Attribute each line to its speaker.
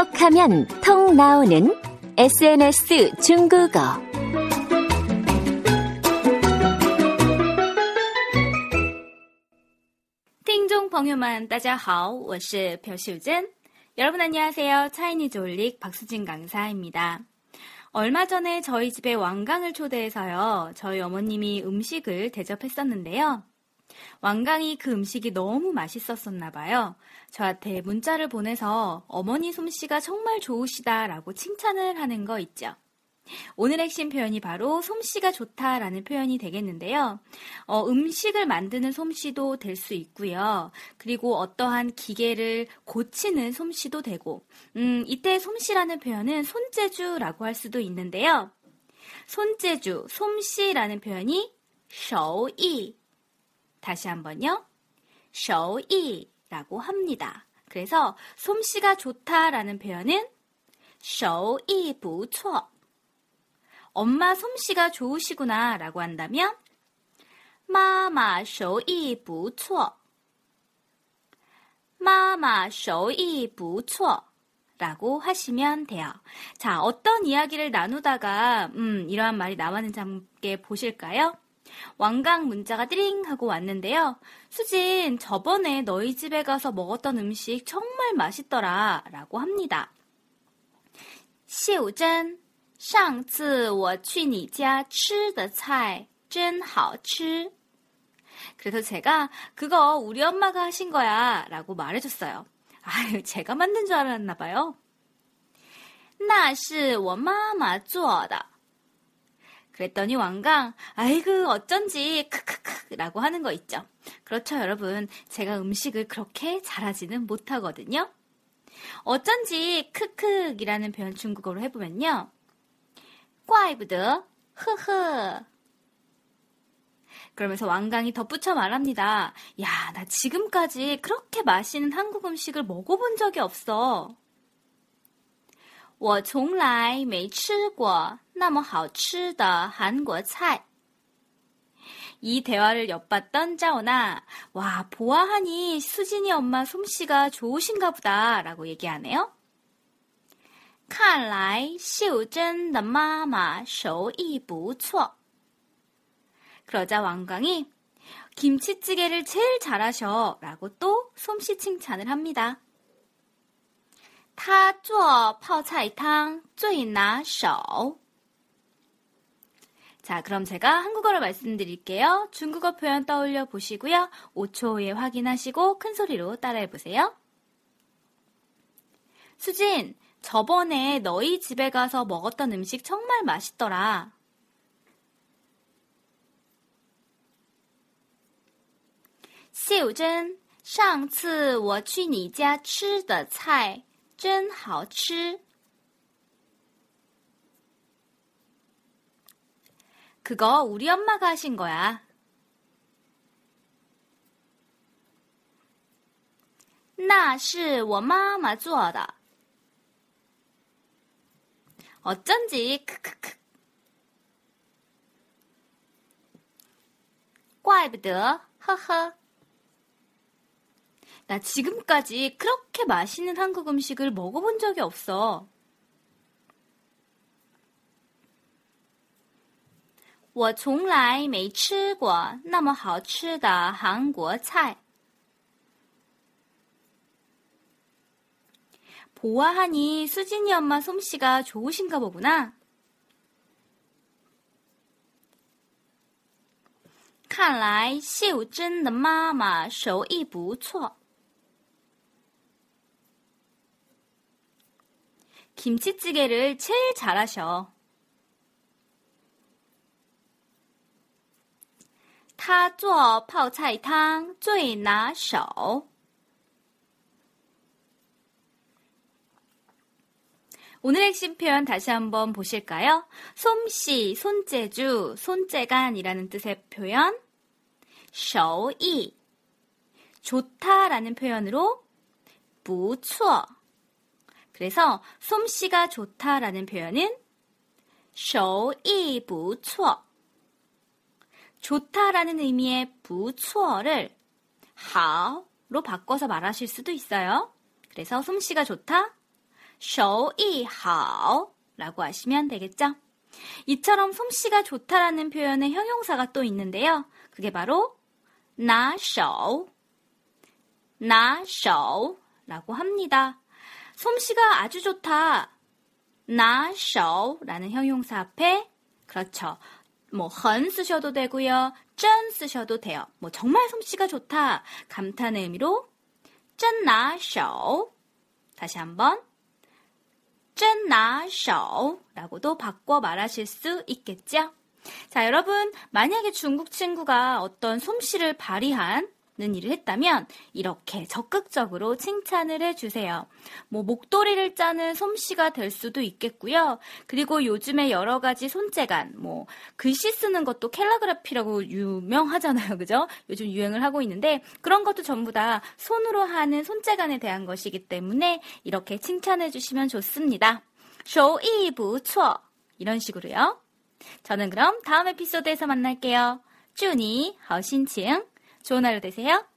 Speaker 1: 톡하면 통 나오는 SNS 중국어.
Speaker 2: 听众朋友们，大家好，我是朴秀珍。 여러분 안녕하세요. 차이니즈 올릭 박수진 강사입니다. 얼마 전에 저희 집에 왕강을 초대해서요. 저희 어머님이 음식을 대접했었는데요. 왕강이 그 음식이 너무 맛있었었나 봐요. 저한테 문자를 보내서 어머니 솜씨가 정말 좋으시다라고 칭찬을 하는 거 있죠. 오늘 핵심 표현이 바로 솜씨가 좋다라는 표현이 되겠는데요. 어, 음식을 만드는 솜씨도 될 수 있고요. 그리고 어떠한 기계를 고치는 솜씨도 되고, 음, 이때 솜씨라는 표현은 손재주라고 할 수도 있는데요. 손재주, 솜씨라는 표현이 手艺. 다시 한번요. 쇼이라고 합니다. 그래서 솜씨가 좋다라는 표현은 쇼이 부초. 엄마 솜씨가 좋으시구나라고 한다면 마마 쇼이 부초. 마마 쇼이 부초. 라고 하시면 돼요. 자, 어떤 이야기를 나누다가 음, 이러한 말이 나왔는지 함께 보실까요? 왕강 문자가 띠링 하고 왔는데요. 수진, 저번에 너희 집에 가서 먹었던 음식 정말 맛있더라 라고 합니다. 시우전 上次我去你家吃的菜真好吃. 그래서 제가 그거 우리 엄마가 하신 거야 라고 말해줬어요. 아유, 제가 만든 줄 알았나 봐요. 那是我妈妈做的. 그랬더니 왕강, 아이고, 어쩐지, 크크크, 라고 하는 거 있죠. 그렇죠, 여러분. 제가 음식을 그렇게 잘하지는 못하거든요. 어쩐지, 크크이라는 표현 중국어로 해보면요. 怪不得, 흐흐. 그러면서 왕강이 덧붙여 말합니다. 야, 나 지금까지 그렇게 맛있는 한국 음식을 먹어본 적이 없어. 我从来没吃过 那么好吃的韩国菜. 이 대화를 엿봤던 짜오나, 와, 보아하니 수진이 엄마 솜씨가 좋으신가 보다, 라고 얘기하네요. 看来秀珍的妈妈手艺不错. 그러자 왕강이 김치찌개를 제일 잘하셔 라고 또 솜씨 칭찬을 합니다. 他做泡菜汤最拿手. 자, 그럼 제가 한국어를 말씀드릴게요. 중국어 표현 떠올려 보시고요. 5초 후에 확인하시고 큰 소리로 따라해 보세요. 수진, 저번에 너희 집에 가서 먹었던 음식 정말 맛있더라. 秀珍，上次我去你家吃的菜真好吃。 그거 우리 엄마가 하신 거야. 那是我妈妈做的. 어쩐지 크크크. 怪不得, 허허. 나 지금까지 그렇게 맛있는 한국 음식을 먹어본 적이 없어. 我从来没吃过那么好吃的韩国菜. 보아하니 수진이 엄마 솜씨가 좋으신가 보구나. 看来秀珍的妈妈手艺不错. 김치찌개를 제일 잘하셔. 他做泡菜汤最拿手。 오늘 핵심 표현 다시 한번 보실까요? 솜씨, 손재주, 손재간이라는 뜻의 표현. 手艺 좋다라는 표현으로 不错 그래서 솜씨가 좋다라는 표현은 手艺不错 좋다라는 의미의 부추어를 하오로 바꿔서 말하실 수도 있어요. 그래서 솜씨가 좋다, 쇼이 하오라고 하시면 되겠죠. 이처럼 솜씨가 좋다라는 표현의 형용사가 또 있는데요. 그게 바로 나쇼, 나쇼라고 합니다. 솜씨가 아주 좋다, 나쇼라는 형용사 앞에 그렇죠. 뭐, 헌 쓰셔도 되고요. 쩐 쓰셔도 돼요. 뭐, 정말 솜씨가 좋다. 감탄의 의미로, 쩐나,쇼. 다시 한번, 쩐나,쇼. 라고도 바꿔 말하실 수 있겠죠? 자, 여러분, 만약에 중국 친구가 어떤 솜씨를 발휘한 는 일을 했다면 이렇게 적극적으로 칭찬을 해주세요. 뭐 목도리를 짜는 솜씨가 될 수도 있겠고요. 그리고 요즘에 여러 가지 손재간, 뭐 글씨 쓰는 것도 캘라그라피라고 유명하잖아요, 그죠? 요즘 유행을 하고 있는데 그런 것도 전부 다 손으로 하는 손재간에 대한 것이기 때문에 이렇게 칭찬해주시면 좋습니다. 쇼이 부추어 이런 식으로요. 저는 그럼 다음 에피소드에서 만날게요. 쭈니 허신칭 좋은 하루 되세요.